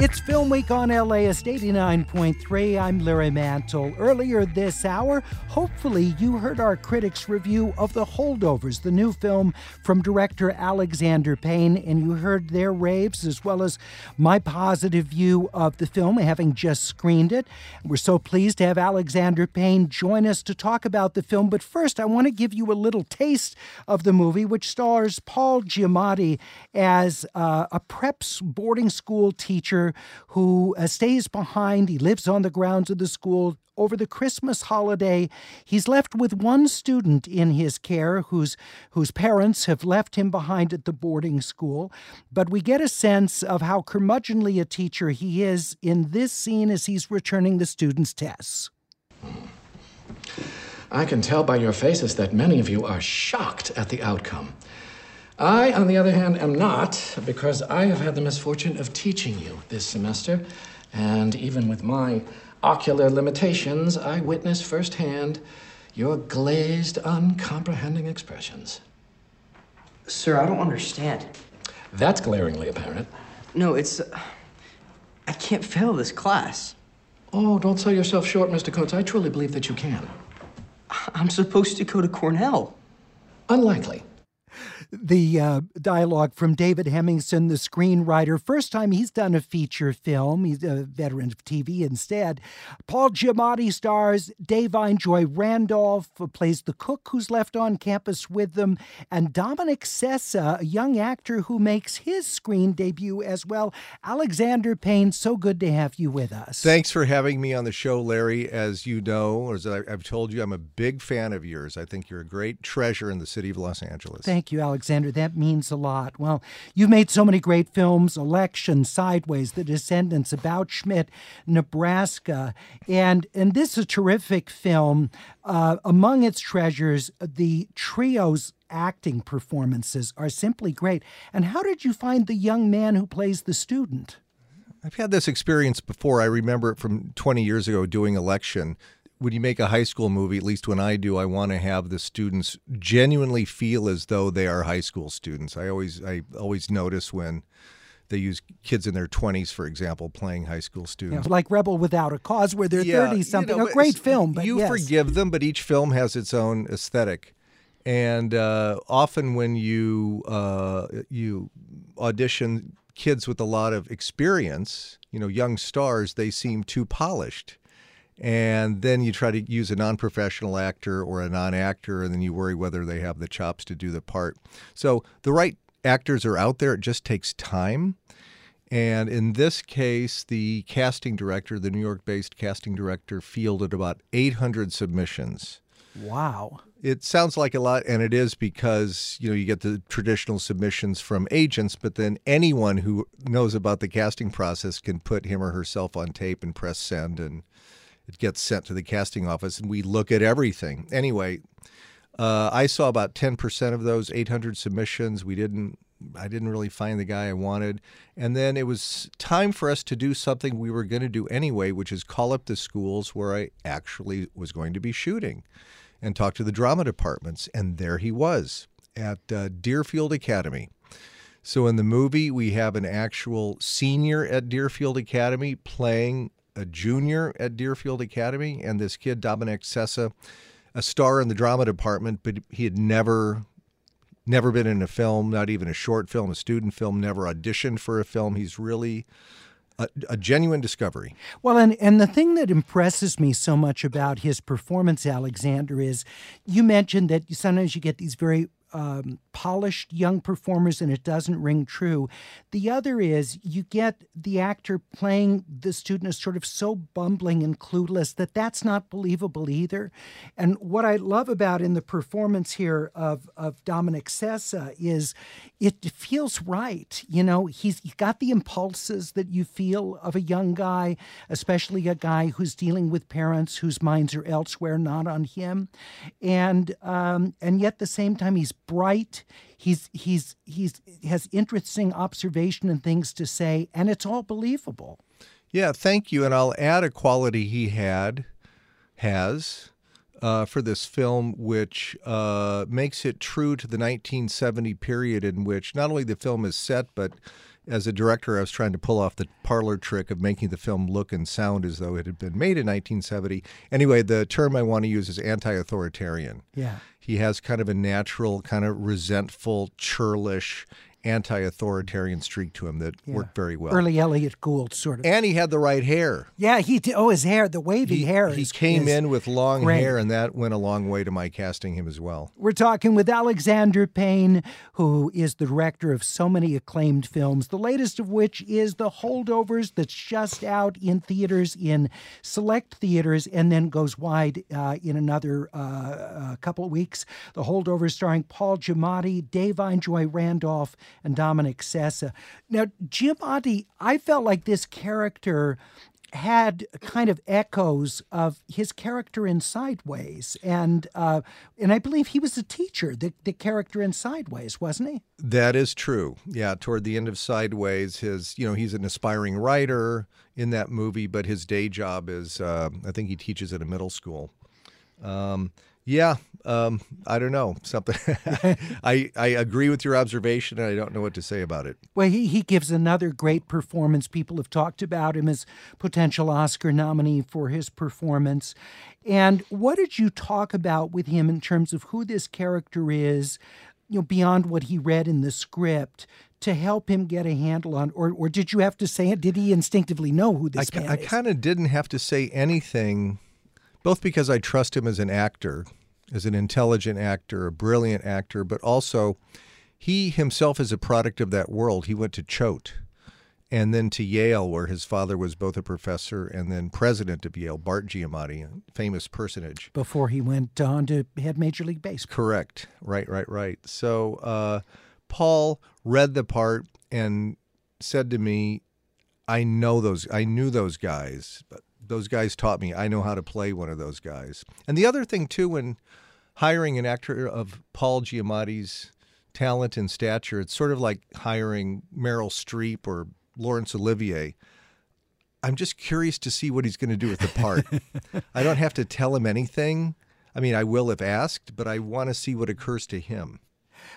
It's Film Week on LAist 89.3. I'm Larry Mantle. Earlier this hour, hopefully you heard our critics' review of The Holdovers, the new film from director Alexander Payne, and you heard their raves as well as my positive view of the film, having just screened it. We're so pleased to have Alexander Payne join us to talk about the film. But first, I want to give you a little taste of the movie, which stars Paul Giamatti as uh, a preps boarding school teacher who uh, stays behind. He lives on the grounds of the school. Over the Christmas holiday, he's left with one student in his care whose, whose parents have left him behind at the boarding school. But we get a sense of how curmudgeonly a teacher he is in this scene as he's returning the students' tests. I can tell by your faces that many of you are shocked at the outcome. I, on the other hand, am not, because I have had the misfortune of teaching you this semester, and even with my ocular limitations, I witness firsthand your glazed, uncomprehending expressions. Sir, I don't understand. That's glaringly apparent. No, it's. Uh, I can't fail this class. Oh, don't sell yourself short, Mr. Coates. I truly believe that you can. I'm supposed to go to Cornell. Unlikely the uh, dialogue from David Hemingson, the screenwriter. First time he's done a feature film. He's a veteran of TV instead. Paul Giamatti stars. Da'Vine Joy Randolph plays the cook who's left on campus with them. And Dominic Sessa, a young actor who makes his screen debut as well. Alexander Payne, so good to have you with us. Thanks for having me on the show, Larry. As you know, as I've told you, I'm a big fan of yours. I think you're a great treasure in the city of Los Angeles. Thank you, Alex. Alexander. That means a lot. Well, you've made so many great films Election, Sideways, The Descendants, About Schmidt, Nebraska. And, and this is a terrific film. Uh, among its treasures, the trio's acting performances are simply great. And how did you find the young man who plays the student? I've had this experience before. I remember it from 20 years ago doing Election when you make a high school movie, at least when I do, I want to have the students genuinely feel as though they are high school students. I always I always notice when they use kids in their 20s, for example, playing high school students. Yeah, like Rebel Without a Cause, where they're yeah, 30 something. You know, a great film, but you yes. forgive them, but each film has its own aesthetic. And uh, often when you uh, you audition kids with a lot of experience, you know, young stars, they seem too polished and then you try to use a non-professional actor or a non-actor and then you worry whether they have the chops to do the part. So the right actors are out there. It just takes time. And in this case the casting director the new york-based casting director fielded about 800 submissions. Wow. It sounds like a lot and it is because you know you get the traditional submissions from agents but then anyone who knows about the casting process can put him or herself on tape and press send and it gets sent to the casting office, and we look at everything. Anyway, uh, I saw about 10% of those 800 submissions. We didn't. I didn't really find the guy I wanted. And then it was time for us to do something we were going to do anyway, which is call up the schools where I actually was going to be shooting and talk to the drama departments. And there he was at uh, Deerfield Academy. So in the movie, we have an actual senior at Deerfield Academy playing a junior at Deerfield Academy, and this kid Dominic Sessa, a star in the drama department, but he had never never been in a film, not even a short film, a student film, never auditioned for a film. He's really a, a, genuine discovery. Well, and, and the thing that impresses me so much about his performance, Alexander, is you mentioned that sometimes you get these very um, polished young performers and it doesn't ring true. The other is you get the actor playing the student as sort of so bumbling and clueless that that's not believable either. And what I love about in the performance here of, of Dominic Sessa is it feels right. You know, he's got the impulses that you feel of a young guy, especially a guy who's dealing with parents whose minds are elsewhere, not on him. And um, and yet at the same time he's bright he's he's he's has interesting observation and things to say and it's all believable yeah thank you and i'll add a quality he had has uh, for this film, which uh, makes it true to the 1970 period in which not only the film is set, but as a director, I was trying to pull off the parlor trick of making the film look and sound as though it had been made in 1970. Anyway, the term I want to use is anti authoritarian. Yeah. He has kind of a natural, kind of resentful, churlish, anti-authoritarian streak to him that yeah. worked very well. Early Elliott Gould sort of. And he had the right hair. Yeah, he did. Oh, his hair, the wavy he, hair. He is, came is in with long great. hair, and that went a long way to my casting him as well. We're talking with Alexander Payne, who is the director of so many acclaimed films. The latest of which is The Holdovers, that's just out in theaters in select theaters, and then goes wide uh, in another uh, couple of weeks. The Holdovers, starring Paul Giamatti, Da'Vine Joy Randolph, and Dominic Sessa. Now, Giamatti, I felt like this character had kind of echoes of his character in Sideways, and uh, and I believe he was a teacher, the the character in Sideways, wasn't he? That is true. Yeah, toward the end of Sideways, his you know he's an aspiring writer in that movie, but his day job is uh, I think he teaches at a middle school. Um, yeah, um, I don't know something. I I agree with your observation, and I don't know what to say about it. Well, he he gives another great performance. People have talked about him as potential Oscar nominee for his performance. And what did you talk about with him in terms of who this character is? You know, beyond what he read in the script, to help him get a handle on, or or did you have to say it? Did he instinctively know who this I, man I is? I kind of didn't have to say anything, both because I trust him as an actor as an intelligent actor, a brilliant actor, but also he himself is a product of that world. He went to Choate and then to Yale, where his father was both a professor and then president of Yale, Bart Giamatti, a famous personage. Before he went on to head Major League Baseball. Correct. Right, right, right. So uh, Paul read the part and said to me, I know those, I knew those guys, but those guys taught me. I know how to play one of those guys. And the other thing too, when hiring an actor of Paul Giamatti's talent and stature, it's sort of like hiring Meryl Streep or Laurence Olivier. I'm just curious to see what he's going to do with the part. I don't have to tell him anything. I mean, I will if asked, but I want to see what occurs to him.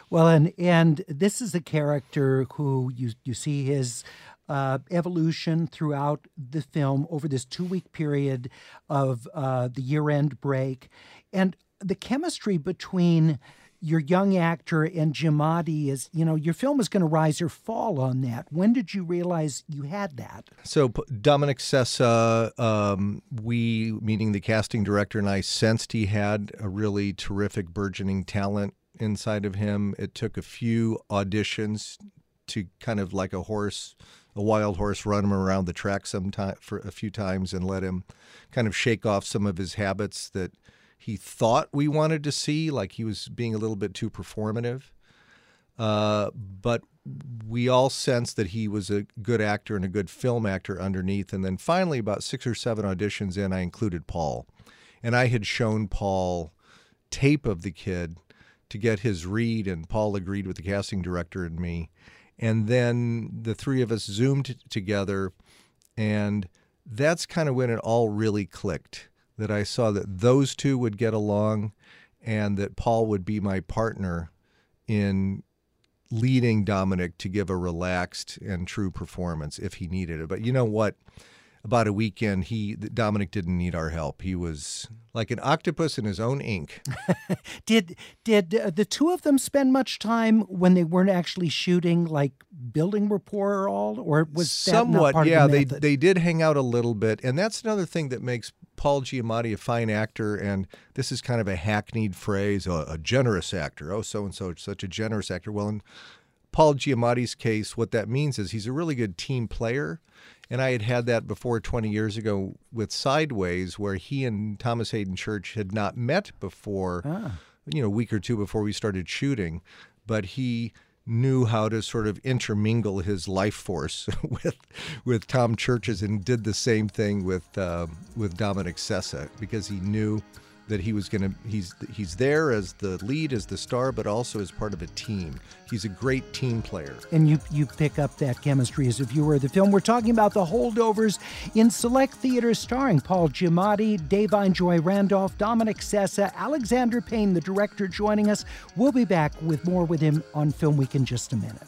Well, and and this is a character who you you see his uh, evolution throughout the film over this two week period of uh, the year end break. And the chemistry between your young actor and Giamatti is, you know, your film is going to rise or fall on that. When did you realize you had that? So Dominic Sessa, um, we, meaning the casting director, and I sensed he had a really terrific burgeoning talent inside of him. It took a few auditions to kind of like a horse a wild horse, run him around the track sometime for a few times, and let him kind of shake off some of his habits that he thought we wanted to see, like he was being a little bit too performative. Uh, but we all sensed that he was a good actor and a good film actor underneath. And then finally, about six or seven auditions in, I included Paul. And I had shown Paul tape of the kid to get his read, and Paul agreed with the casting director and me. And then the three of us zoomed together, and that's kind of when it all really clicked. That I saw that those two would get along, and that Paul would be my partner in leading Dominic to give a relaxed and true performance if he needed it. But you know what? About a weekend, he Dominic didn't need our help. He was like an octopus in his own ink. did did uh, the two of them spend much time when they weren't actually shooting, like building rapport or all, or was somewhat? yeah, the they they did hang out a little bit, and that's another thing that makes Paul Giamatti a fine actor? And this is kind of a hackneyed phrase, a, a generous actor. Oh, so and so, such a generous actor. Well, in Paul Giamatti's case, what that means is he's a really good team player. And I had had that before 20 years ago with Sideways, where he and Thomas Haden Church had not met before, ah. you know, a week or two before we started shooting. But he knew how to sort of intermingle his life force with with Tom Church's and did the same thing with uh, with Dominic Sessa because he knew that he was going to he's he's there as the lead as the star but also as part of a team. He's a great team player. And you you pick up that chemistry as a viewer of the film. We're talking about the holdovers in select theaters starring paul giamatti da'vine joy randolph dominic sessa alexander payne the director joining us. We'll be back with more with him on film week in just a minute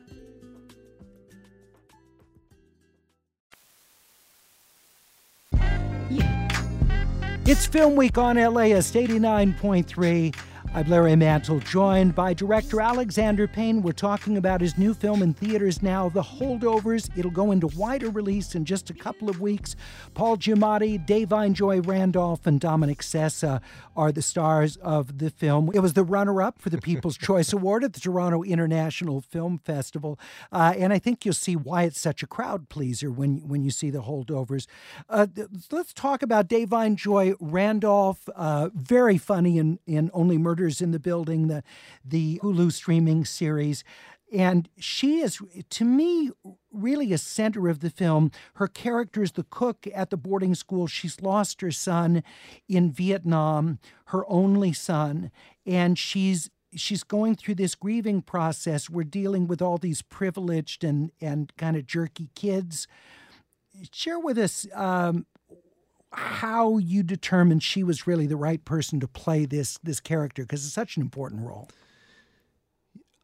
It's Film Week on LAist 89.3. I'm Larry Mantle, joined by director Alexander Payne. We're talking about his new film in theaters now, The Holdovers. It'll go into wider release in just a couple of weeks. Paul Giamatti, Da'vine Joy Randolph, and Dominic Sessa are the stars of the film. It was the runner up for the People's Choice Award at the Toronto International Film Festival. Uh, and I think you'll see why it's such a crowd pleaser when, when you see The Holdovers. Uh, let's talk about Da'vine Joy Randolph. Uh, very funny in, in Only Murder In the Building, the the Hulu streaming series. And she is, to me, really a center of the film. Her character is the cook at the boarding school. She's lost her son in Vietnam, her only son, and she's she's going through this grieving process. We're dealing with all these privileged and and kind of jerky kids. Share with us um, how you determined she was really the right person to play this this character because it's such an important role.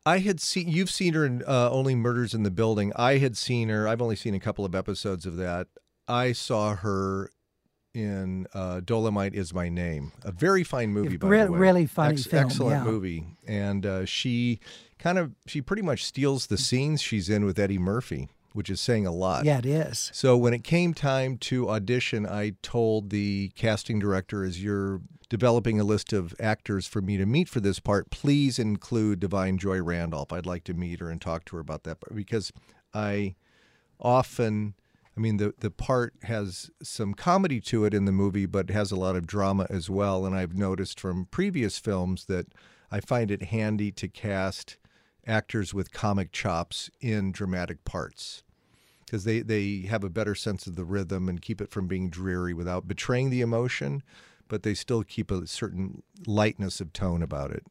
I had seen you've seen her in uh, Only Murders in the Building. I had seen her. I've only seen a couple of episodes of that. I saw her in uh, Dolemite is my name, a very fine movie. By Re- the way, really funny Ex- film, excellent yeah. movie. And uh, she kind of she pretty much steals the scenes she's in with Eddie Murphy which is saying a lot. Yeah, it is. So when it came time to audition, I told the casting director, as you're developing a list of actors for me to meet for this part, please include Da'Vine Joy Randolph. I'd like to meet her and talk to her about that because I often. I mean, the, the part has some comedy to it in the movie, but has a lot of drama as well. And I've noticed from previous films that I find it handy to cast actors with comic chops in dramatic parts because they, they have a better sense of the rhythm and keep it from being dreary without betraying the emotion, but they still keep a certain lightness of tone about it.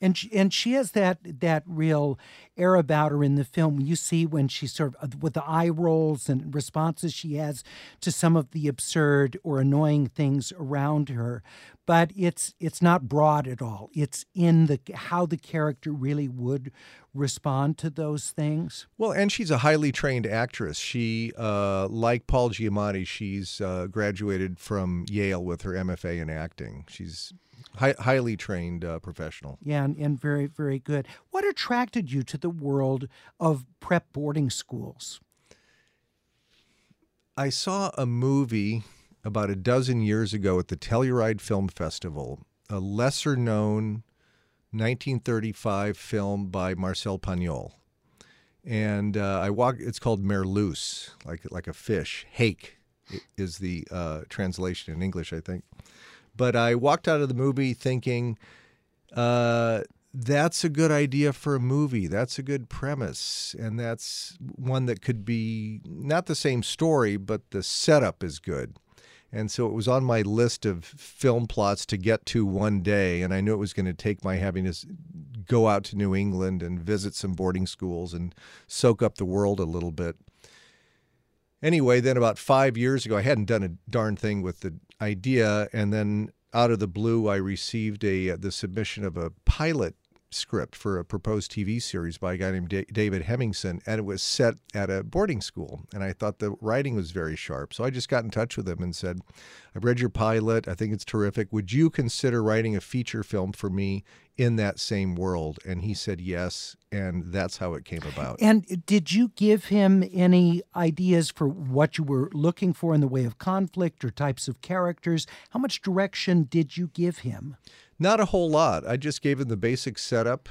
And she, and she has that that real air about her in the film. You see when she sort of with the eye rolls and responses she has to some of the absurd or annoying things around her but it's it's not broad at all. It's in the how the character really would respond to those things. Well, and she's a highly trained actress. She, uh, like Paul Giamatti, she's uh, graduated from Yale with her MFA in acting. She's hi- highly trained uh, professional. Yeah, and, and very very good. What attracted you to the world of prep boarding schools? I saw a movie about a dozen years ago at the Telluride Film Festival, a lesser known 1935 film by Marcel Pagnol. And uh, I walk. It's called Merlusse, like like a fish. Hake is the uh, translation in English, I think. But I walked out of the movie thinking, uh, that's a good idea for a movie. That's a good premise. And that's one that could be not the same story, but the setup is good. And so it was on my list of film plots to get to one day. And I knew it was going to take my having to go out to New England and visit some boarding schools and soak up the world a little bit. Anyway, then about five years ago, I hadn't done a darn thing with the idea. And then out of the blue, I received a uh, the submission of a pilot script for a proposed TV series by a guy named D- David Hemingson, and it was set at a boarding school. And I thought the writing was very sharp. So I just got in touch with him and said, I've read your pilot. I think it's terrific. Would you consider writing a feature film for me in that same world? And he said yes. And that's how it came about. And did you give him any ideas for what you were looking for in the way of conflict or types of characters? How much direction did you give him? Not a whole lot. I just gave him the basic setup.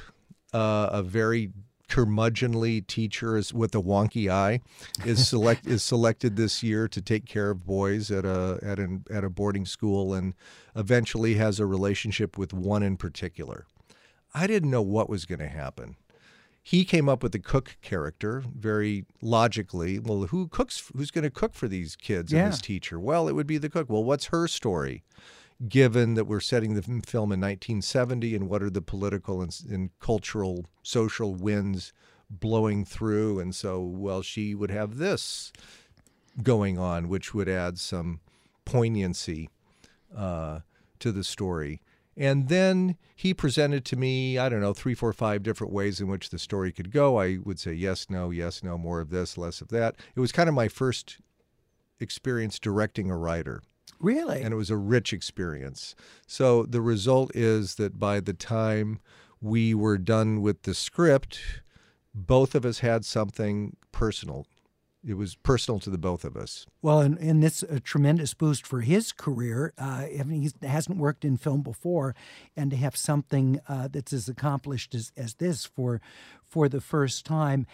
Uh, a very curmudgeonly teacher is with a wonky eye is select is selected this year to take care of boys at a at an at a boarding school and eventually has a relationship with one in particular. I didn't know what was going to happen. He came up with the cook character very logically. Well, who cooks? Who's going to cook for these kids Yeah. and this teacher? Well, it would be the cook. Well, what's her story? Given that we're setting the film in 1970 and what are the political and, and cultural social winds blowing through? And so well she would have this going on which would add some poignancy uh, to the story. And then he presented to me i don't know three four five different ways in which the story could go. I would say yes no yes no more of this less of that. It was kind of my first experience directing a writer Really? and it was a rich experience. So the result is that by the time we were done with the script, both of us had something personal. It was personal to the both of us. Well, and, and this a tremendous boost for his career. Uh, I mean, he hasn't worked in film before, and to have something uh, that's as accomplished as, as this for for the first time,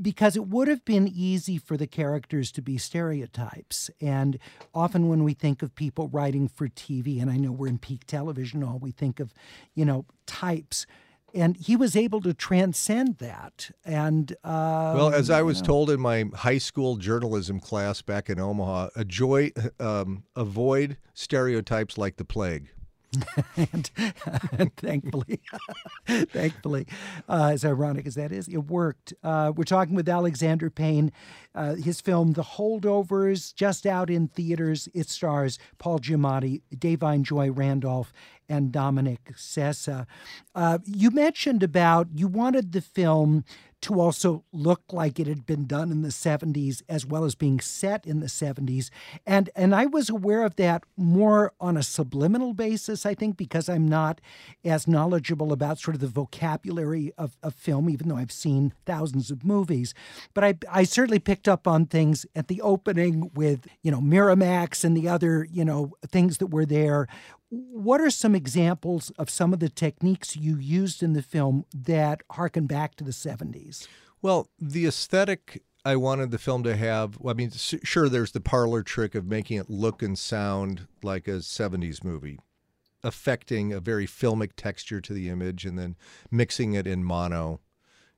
because it would have been easy for the characters to be stereotypes. And often when we think of people writing for TV, and I know we're in peak television, all we think of, you know, types. And he was able to transcend that. And uh, Well, as I you was know. told in my high school journalism class back in Omaha, enjoy, um, avoid stereotypes like the plague. and, and thankfully, thankfully, uh, as ironic as that is, it worked. Uh, we're talking with Alexander Payne. Uh, his film *The Holdovers* just out in theaters. It stars Paul Giamatti, Da'Vine Joy Randolph, and Dominic Sessa. Uh, you mentioned about you wanted the film to also look like it had been done in the 70s as well as being set in the 70s and and I was aware of that more on a subliminal basis I think because I'm not as knowledgeable about sort of the vocabulary of, of film even though I've seen thousands of movies but I I certainly picked up on things at the opening with you know Miramax and the other you know things that were there what are some examples of some of the techniques you used in the film that harken back to the 70s? Well, the aesthetic I wanted the film to have, I mean, sure, there's the parlor trick of making it look and sound like a 70s movie, affecting a very filmic texture to the image and then mixing it in mono.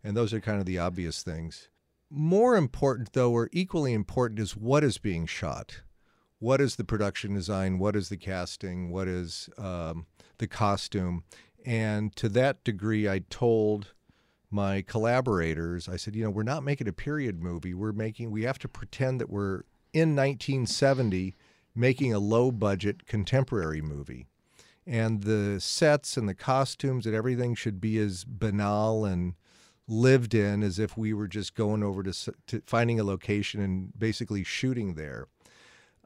And those are kind of the obvious things. More important, though, or equally important, is what is being shot. What is the production design? What is the casting? What is um, the costume? And to that degree, I told my collaborators, I said, you know, we're not making a period movie. We're making, we have to pretend that we're in 1970 making a low budget contemporary movie. And the sets and the costumes and everything should be as banal and lived in as if we were just going over to, to finding a location and basically shooting there.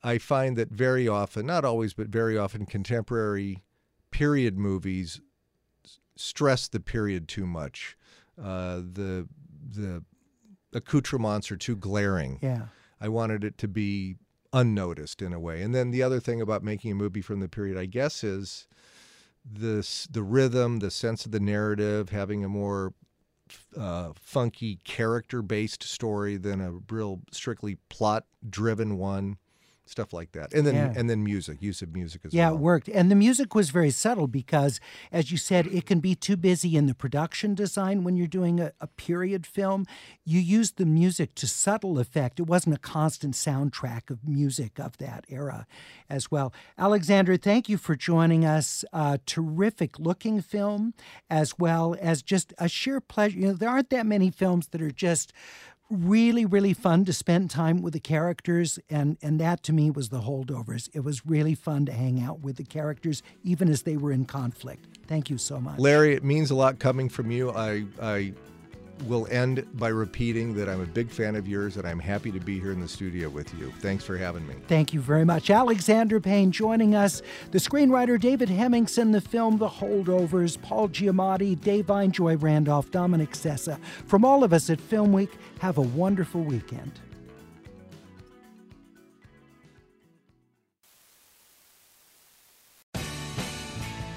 I find that very often, not always, but very often, contemporary period movies stress the period too much. Uh, the the accoutrements are too glaring. Yeah. I wanted it to be unnoticed in a way. And then the other thing about making a movie from the period, I guess, is this the rhythm, the sense of the narrative, having a more uh, funky character based story than a real strictly plot driven one. Stuff like that, and then Yeah. and then music, use of music as Yeah, well. Yeah, it worked. And the music was very subtle because, as you said, it can be too busy in the production design when you're doing a, a period film. You used the music to subtle effect. It wasn't a constant soundtrack of music of that era as well. Alexander, thank you for joining us. Uh, terrific looking film, as well as just a sheer pleasure. You know, there aren't that many films that are just really really fun to spend time with the characters and and that to me was the holdovers. It was really fun to hang out with the characters even as they were in conflict. Thank you so much. Larry, it means a lot coming from you. I I will end by repeating that I'm a big fan of yours and I'm happy to be here in the studio with you. Thanks for having me. Thank you very much. Alexander Payne joining us, the screenwriter David Hemingson, the film The Holdovers, Paul Giamatti, Da'Vine, Joy Randolph, Dominic Sessa. From all of us at Film Week, have a wonderful weekend.